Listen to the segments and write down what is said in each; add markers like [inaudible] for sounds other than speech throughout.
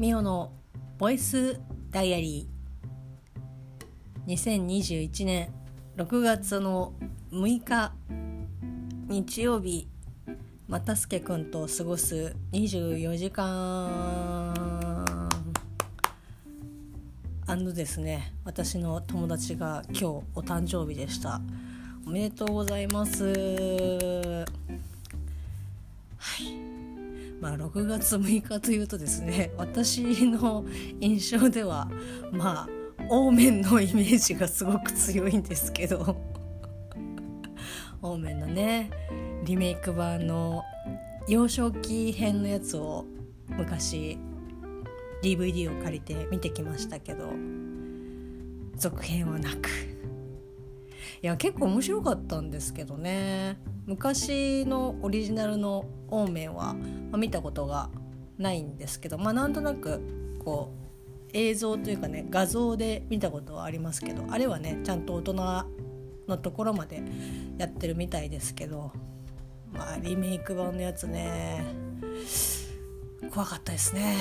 ミオのボイスダイアリー。2021年6月の6日日曜日またすけくんと過ごす24時間。アンドですね私の友達が今日お誕生日でした。おめでとうございます。まあ、6月6日というとですね私の印象ではまあオーメンのイメージがすごく強いんですけど。オーメンのねリメイク版の幼少期編のやつを昔 DVD を借りて見てきましたけど続編はなくいや結構面白かったんですけどね。昔のオリジナルのオーメンは、ま、見たことがないんですけどまあなんとなくこう映像というかね画像で見たことはありますけどあれはねちゃんと大人のところまでやってるみたいですけどまあリメイク版のやつね怖かったですね。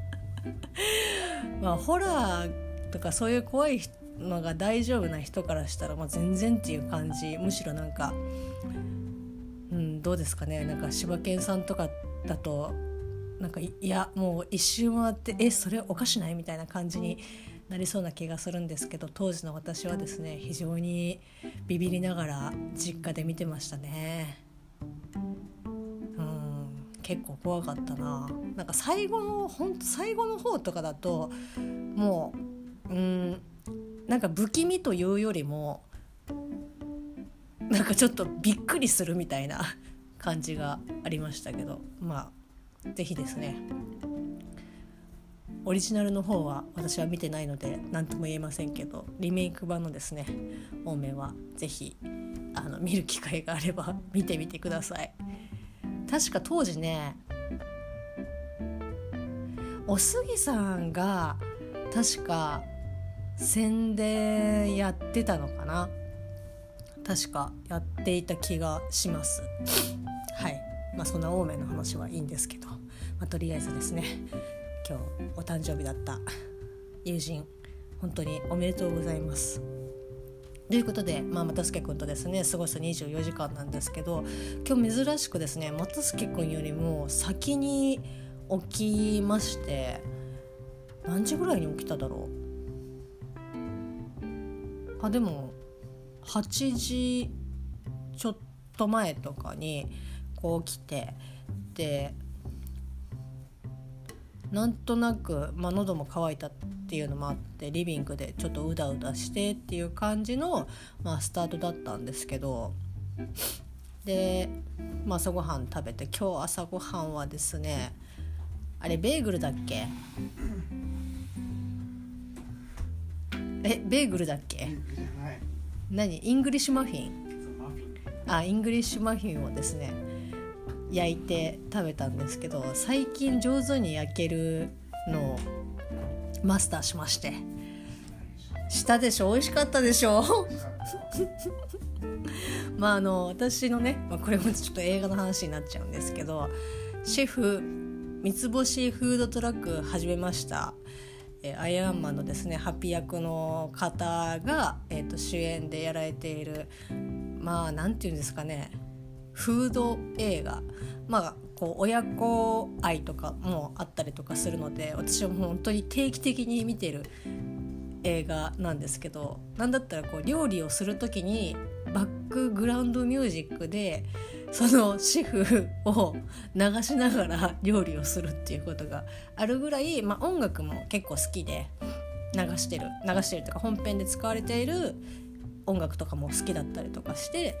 [laughs] まあホラーとかそういう怖いのが大丈夫な人からしたら、まあ、全然っていう感じ。むしろなんか、うん、どうですかね。なんか柴犬さんとかだとなんかいやもう一周回ってえそれおかしないみたいな感じになりそうな気がするんですけど当時の私はですね非常にビビりながら実家で見てましたね。うん結構怖かったな。なんか最後のほんと最後の方とかだともううんなんか不気味というよりもなんかちょっとびっくりするみたいな感じがありましたけどまあ是非ですね。オリジナルの方は私は見てないので何とも言えませんけどリメイク版のですね方面は是非あの見る機会があれば [laughs] 見てみてください。確か当時ねおすぎさんが確か宣伝やってたのかな？確かやっていた気がします。はい。まあそんなオーメンの話はいいんですけど、まあ、とりあえずですね。今日お誕生日だった友人本当におめでとうございます。ということで、まあ、又助君とですね過ごす24時間なんですけど今日珍しくですね又助君よりも先に起きまして何時ぐらいに起きただろう？あでも8時ちょっと前とかにこう来てでなんとなく、まあ、喉も渇いたっていうのもあってリビングでちょっとうだうだしてっていう感じの、まあ、スタートだったんですけどで、まあ、朝ごはん食べて今日朝ごはんはですねあれベーグルだっけ？えベーグルだっけ？何？イングリッシュマフィン？あイングリッシュマフィンをですね焼いて食べたんですけど最近上手に焼けるのをマスターしまして。したでしょ？美味しかったでしょ？まああの私のね、まあ、これもちょっと映画の話になっちゃうんですけどシェフ三つ星フードトラック始めましたえアイアンマンのですねハッピー役の方が、えーと、主演でやられているまあ何て言うんですかねフード映画。まあこう親子愛とかもあったりとかするので私はもう本当に定期的に見てる映画なんですけど何だったらこう料理をする時にバックグラウンドミュージックでそのシェフを流しながら料理をするっていうことがあるぐらい、まあ、音楽も結構好きで流してる。流してるとか本編で使われている音楽とかも好きだったりとかして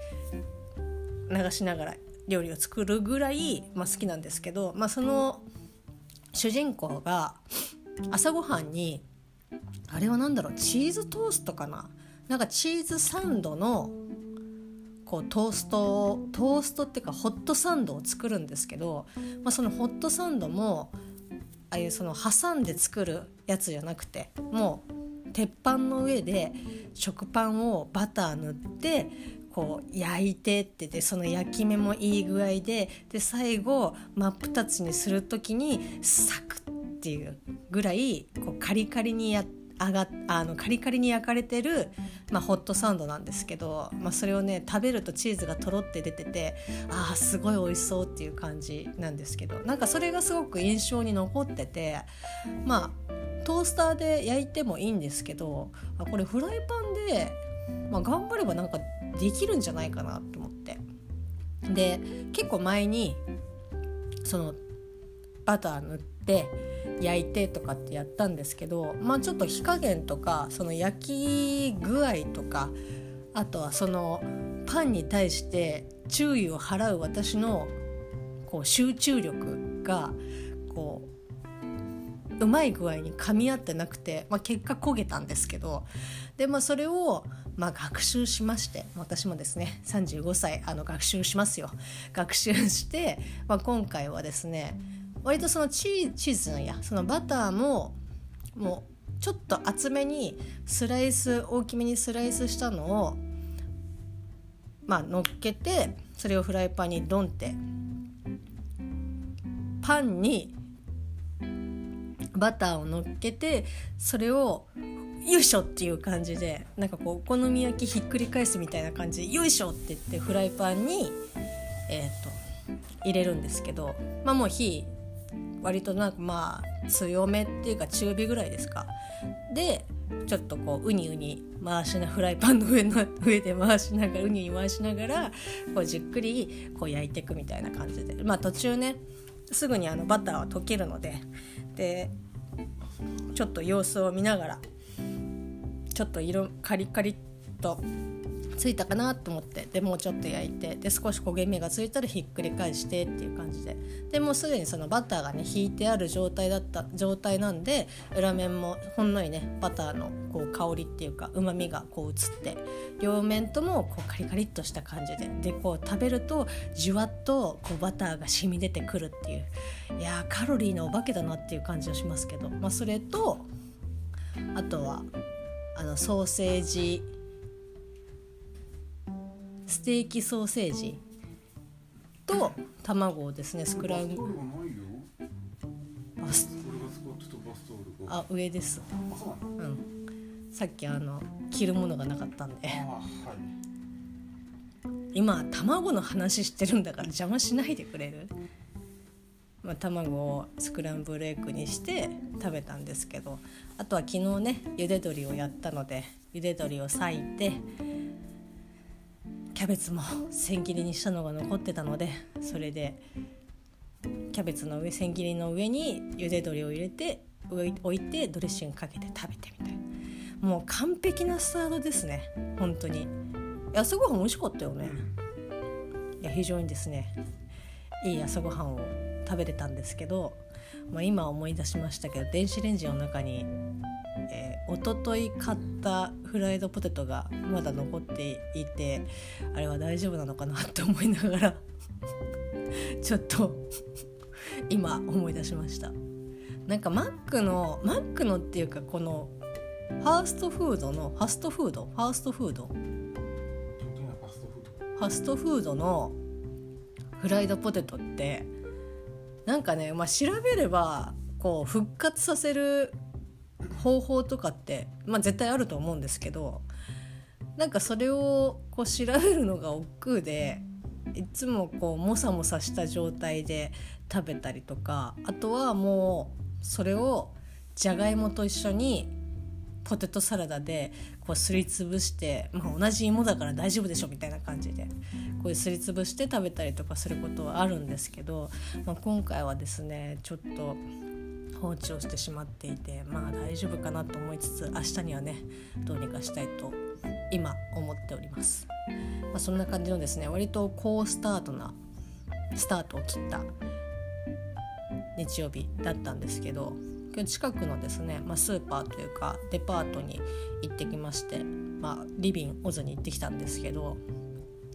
流しながら料理を作るぐらい、まあ、好きなんですけど、まあ、その主人公が朝ごはんにあれは何だろうチーズトーストかな？なんかチーズサンドのこうトーストをトーストっていうかホットサンドを作るんですけど、まあ、そのホットサンドもああいうその挟んで作るやつじゃなくてもう鉄板の上で食パンをバター塗ってこう焼いてってでその焼き目もいい具合でで最後真っ二つにする時にサクッっていうぐらいこうカリカリにやって上があのカリカリに焼かれてる、まあ、ホットサンドなんですけど、まあ、それをね食べるとチーズがとろって出ててあーすごい美味しそうっていう感じなんですけどなんかそれがすごく印象に残っててまあトースターで焼いてもいいんですけどあこれフライパンで、まあ、頑張ればなんかできるんじゃないかなと思って。で結構前にそのバター塗って焼いてとかってやったんですけどまあちょっと火加減とかその焼き具合とかあとはそのパンに対して注意を払う私のこう集中力がこううまい具合に噛み合ってなくて、まあ、結果焦げたんですけどで、まあ、それをまあ学習しまして私もですね35歳あの学習しますよ。学習して、まあ、今回はですね割とそのチーズのや。そのバターももうちょっと厚めにスライス大きめにスライスしたのをまあ乗っけてそれをフライパンにドンってパンにバターを乗っけてそれをよいしょっていう感じでなんかこうお好み焼きひっくり返すみたいな感じでよいしょって言ってフライパンにえっ、と入れるんですけどまあもう火割となんかまあ強めっていうか中火ぐらいですか。でちょっとこうウニウニ回しなフライパンの上の上で回しながらウニウニ回しながらこうじっくりこう焼いていくみたいな感じで。まあ途中ねすぐにあのバターは溶けるのででちょっと様子を見ながらちょっと色カリカリっとついたかなと思ってでもうちょっと焼いてで少し焦げ目がついたらひっくり返してっていう感じで。でもうすでにそのバターがね引いてある状態だった状態なんで裏面もほんのりねバターのこう香りっていうかうまみがこう移って両面ともこうカリカリっとした感じででこう食べるとじゅわっとこうバターが染み出てくるっていういやカロリーのお化けだなっていう感じはしますけど、まあ、それとあとはあのソーセージステーキソーセージと卵をですねスクランブル。あ上です。うん。さっきあの着るものがなかったんで。今卵の話してるんだから邪魔しないでくれる？まあ、卵をスクランブルエッグにして食べたんですけど。あとは昨日ね茹で鶏をやったので茹で鶏を裂いてキャベツも千切りにしたのが残ってたのでそれでキャベツの上千切りの上に茹で鶏を入れて置いてドレッシングかけて食べてみたいな。もう完璧なスタートですね。本当に。朝ごはん美味しかったよね。いや非常にですね。いい朝ごはんを食べれたんですけど、まあ、今思い出しましたけど電子レンジの中にえー、一昨日買ったフライドポテトがまだ残っていてあれは大丈夫なのかなって思いながら [laughs] ちょっと今思い出しました。なんかマックのマックのっていうかこのファーストフードのファストフード？ファーストフード？ファストフード。のフライドポテトってなんかね、まあ、調べればこう復活させる方法とかって、まあ、絶対あると思うんですけどなんかそれをこう調べるのが億劫でいつもこうモサモサした状態で食べたりとかあとはもうそれをじゃがいもと一緒にポテトサラダでこうすりつぶして、まあ、同じ芋だから大丈夫でしょみたいな感じでこうすりつぶして食べたりとかすることはあるんですけど、まあ、今回はですねちょっと放置をしてしまっていてまあ大丈夫かなと思いつつ明日にはねどうにかしたいと今思っております、まあ、そんな感じのですね割と好スタートなスタートを切った日曜日だったんですけど今日近くのですね、まあ、スーパーというかデパートに行ってきまして、まあ、リビンオズに行ってきたんですけど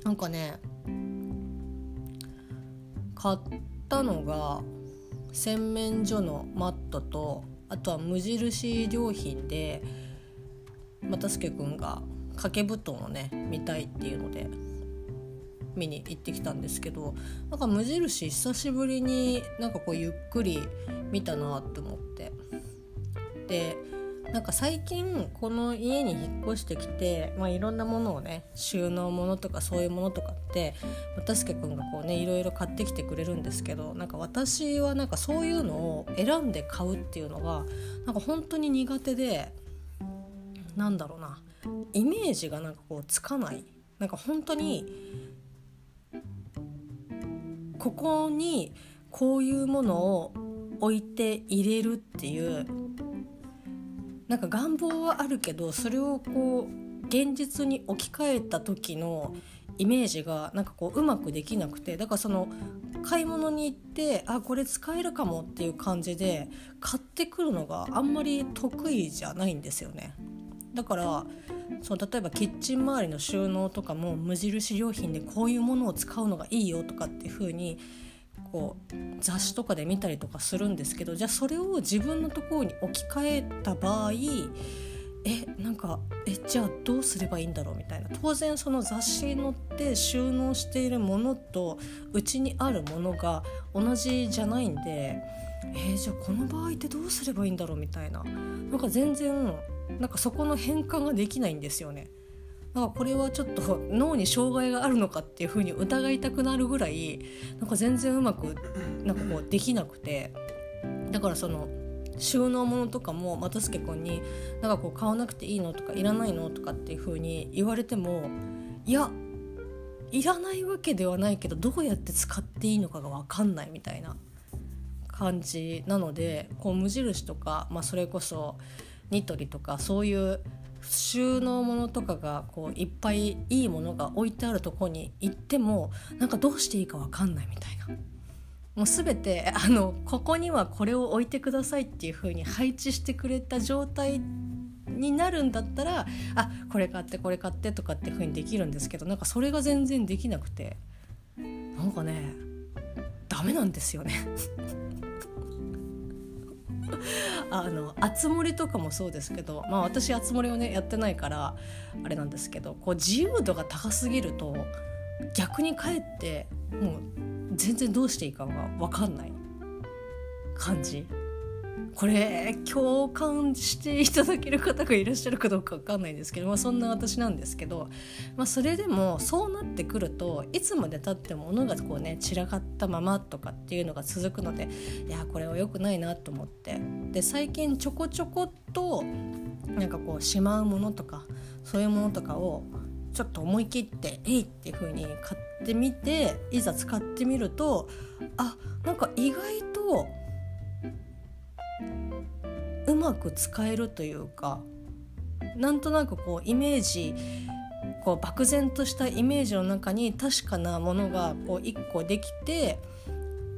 なんかね買ったのが洗面所のマットとあとは無印良品で又助君が掛け布団をね見たいっていうので見に行ってきたんですけどなんか無印久しぶりになんかこうゆっくり見たなって思って。でなんか最近この家に引っ越してきて、まあ、いろんなものをね収納物とかそういうものとかって又助君がこうねいろいろ買ってきてくれるんですけどなんか私はなんかそういうのを選んで買うっていうのがなんか本当に苦手でなんだろうなイメージがなんかこうつかない。なんか本当にここにこういうものを置いて入れるっていうなんか願望はあるけどそれをこう現実に置き換えた時のイメージがなんかこううまくできなくてだからその買い物に行ってあこれ使えるかもっていう感じで買ってくるのがあんまり得意じゃないんですよね。だからそう例えばキッチン周りの収納とかも無印良品でこういうものを使うのがいいよとかっていう風にこう雑誌とかで見たりとかするんですけどじゃあそれを自分のところに置き換えた場合えなんかえじゃあどうすればいいんだろうみたいな。当然その雑誌に載って収納しているものとうちにあるものが同じじゃないんでえー、じゃあこの場合ってどうすればいいんだろうみたいな。なんか全然なんかそこの変換ができないんですよね。なんかこれはちょっと脳に障害があるのかっていうふうに疑いたくなるぐらいなんか全然うまくなんかこうできなくて。だからその収納物とかも又助君に「なんかこう買わなくていいの?」とか「いらないの?」とかっていうふうに言われてもいやいらないわけではないけどどうやって使っていいのかが分かんないみたいな感じなのでこう無印とか、まあ、それこそニトリとかそういう収納物とかがこういっぱいいいものが置いてあるとこに行ってもなんかどうしていいか分かんないみたいな。もう全てあのここにはこれを置いてくださいっていう風に配置してくれた状態になるんだったらあこれ買ってこれ買ってとかっていう風にできるんですけどなんかそれが全然できなくてなんかねダメなんですよね。[laughs] あの熱盛とかもそうですけど、まあ、私熱盛をねやってないからあれなんですけどこう自由度が高すぎると逆にかえってもう全然どうしていいかが分かんない感じこれ共感していただける方がいらっしゃるかどうか分かんないんですけど、まあ、そんな私なんですけど、まあ、それでもそうなってくるといつまでたっても物がこうね散らかったままとかっていうのが続くのでいやこれは良くないなと思ってで最近ちょこちょこっとなんかこうしまうものとかそういうものとかをちょっと思い切って「えい!」っていう風に買ってみていざ使ってみるとあなんか意外とうまく使えるというかなんとなくこうイメージこう漠然としたイメージの中に確かなものがこう1個できて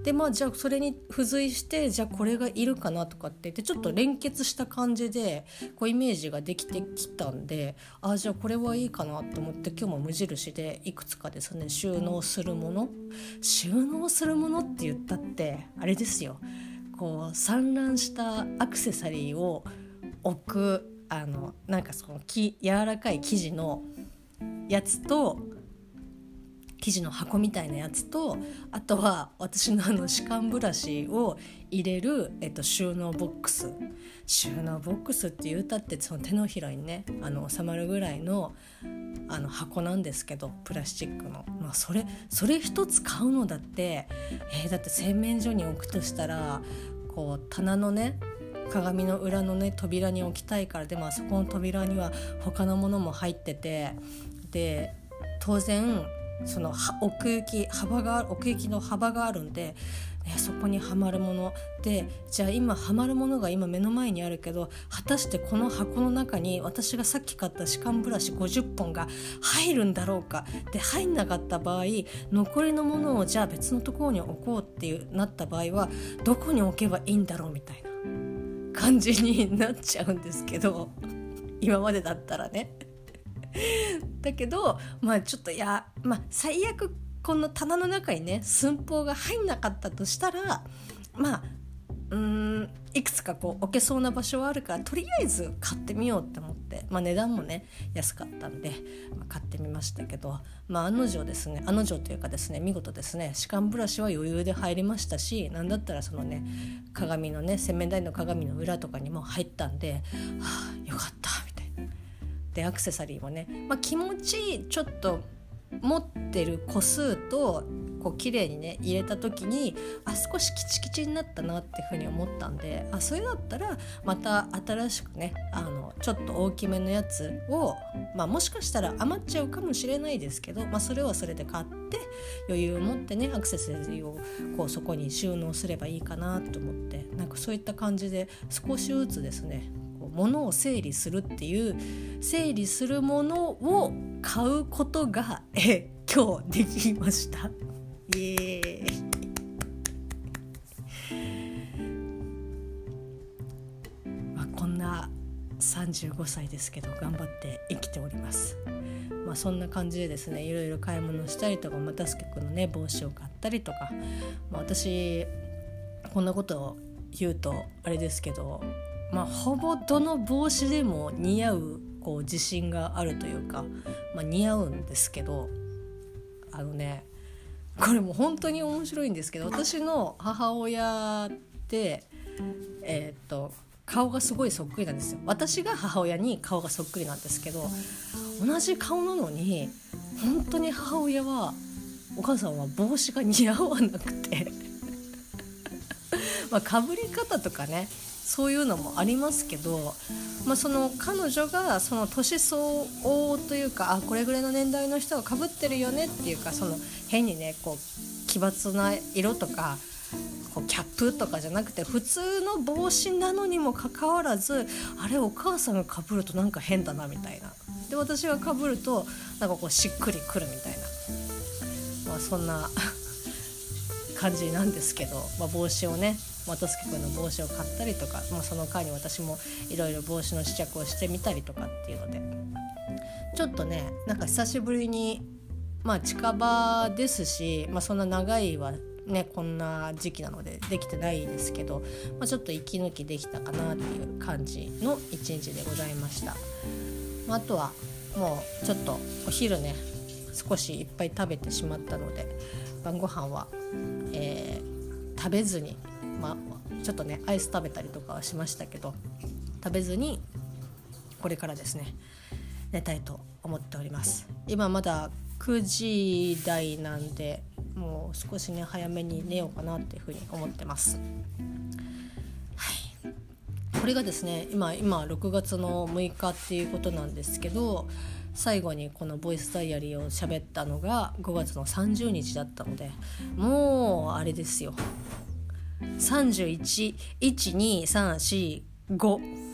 でまあじゃあそれに付随してじゃあこれがいるかなとかって言ってちょっと連結した感じでこうイメージができてきたんでああじゃあこれはいいかなと思って今日も無印でいくつかですね収納するもの。収納するものって言ったってあれですよ。こう散乱したアクセサリーを置くあのなんかそのき柔らかい生地のやつと生地の箱みたいなやつとあとは私のあの歯間ブラシを入れる、えっと、収納ボックス。収納ボックスって言うたってその手のひらにねあの収まるぐらいのあの箱なんですけどプラスチックの、まあ、それそれ一つ買うのだって、えー、だって洗面所に置くとしたらこう棚のね鏡の裏のね扉に置きたいからでもあそこの扉には他のものも入っててで当然その奥行き幅が奥行きの幅があるんで、ね、そこにはまるものでじゃあ今はまるものが今目の前にあるけど果たしてこの箱の中に私がさっき買った歯間ブラシ50本が入るんだろうかで入んなかった場合残りのものをじゃあ別のところに置こうっていうなった場合はどこに置けばいいんだろうみたいな感じになっちゃうんですけど今までだったらね。[laughs] だけどまあちょっといやまあ最悪この棚の中にね寸法が入んなかったとしたらまあうんいくつかこう置けそうな場所はあるからとりあえず買ってみようって思って。、まあ、値段もね安かったんで、まあ、買ってみましたけど、まあ、案の定ですね案の定というかですね見事ですね歯間ブラシは余裕で入りましたし何だったらそのね鏡のね洗面台の鏡の裏とかにも入ったんではあよかった。でアクセサリーもね、まあ、気持ちちょっと持ってる個数とこう綺麗にね入れた時にあ少しキチキチになったなっていうふうに思ったんであそれだったらまた新しくねあのちょっと大きめのやつを、まあ、もしかしたら余っちゃうかもしれないですけど、まあ、それはそれで買って余裕を持ってねアクセサリーをこうそこに収納すればいいかなと思ってなんかそういった感じで少しずつですね物を整理するっていう整理するものを買うことがえ今日できました。イエーイまあ、こんな35歳ですけど頑張って生きております。まあ、そんな感じでですねいろいろ買い物したりとかまたすけくんのね帽子を買ったりとか、まあ、私こんなことを言うとあれですけどまあ、ほぼどの帽子でも似合うこう自信があるというか、まあ、似合うんですけどあのねこれも本当に面白いんですけど私の母親ってえー、っと顔がすごいそっくりなんですよ。私が母親に顔がそっくりなんですけど同じ顔なのに本当に母親はお母さんは帽子が似合わなくて。[laughs] まあかぶり方とかねそういうのもありますけど、まあ、その彼女がその年相応というかあこれぐらいの年代の人がかぶってるよねっていうかその変にねこう奇抜な色とかこうキャップとかじゃなくて普通の帽子なのにもかかわらずあれお母さんがかぶるとなんか変だなみたいな。で私がかぶるとなんかこうしっくりくるみたいな、まあ、そんな [laughs] 感じなんですけど、まあ、帽子をね元介君の帽子を買ったりとか、まあ、その間に私もいろいろ帽子の試着をしてみたりとかっていうのでちょっとねなんか久しぶりにまあ近場ですし、まあ、そんな長いはねこんな時期なのでできてないですけど、まあ、ちょっと息抜きできたかなっていう感じの一日でございました。まあ、あとはもうちょっとお昼ね少しいっぱい食べてしまったので晩ご飯は、えー、食べずにまあ、ちょっとねアイス食べたりとかはしましたけど食べずにこれからですね寝たいと思っております。今まだ9時台なんでもう少しね早めに寝ようかなっていうふうに思ってます。はい。これがですね今今6月の6日っていうことなんですけど最後にこのボイスダイアリーを喋ったのが5月の30日だったのでもうあれですよ。311234 5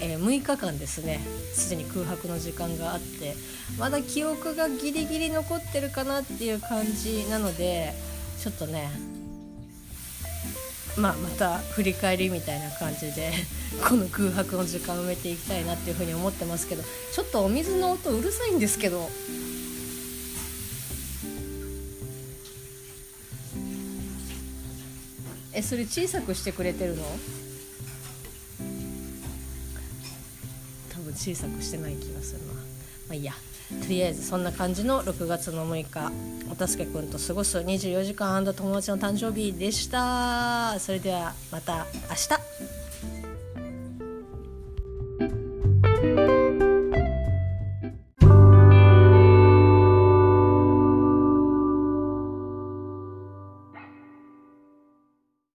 えー、6日間ですね。すでに空白の時間があって。まだ記憶がギリギリ残ってるかなっていう感じなのでちょっとねまあ、また振り返りみたいな感じで [laughs] この空白の時間を埋めていきたいなっていうふうに思ってますけどちょっとお水の音うるさいんですけど。えそれ小さくしてくれてるの？多分小さくしてない気がするな。まあいいや。とりあえずそんな感じの6月の6日お助けくんと過ごす24時間友達の誕生日でした。それではまた明日。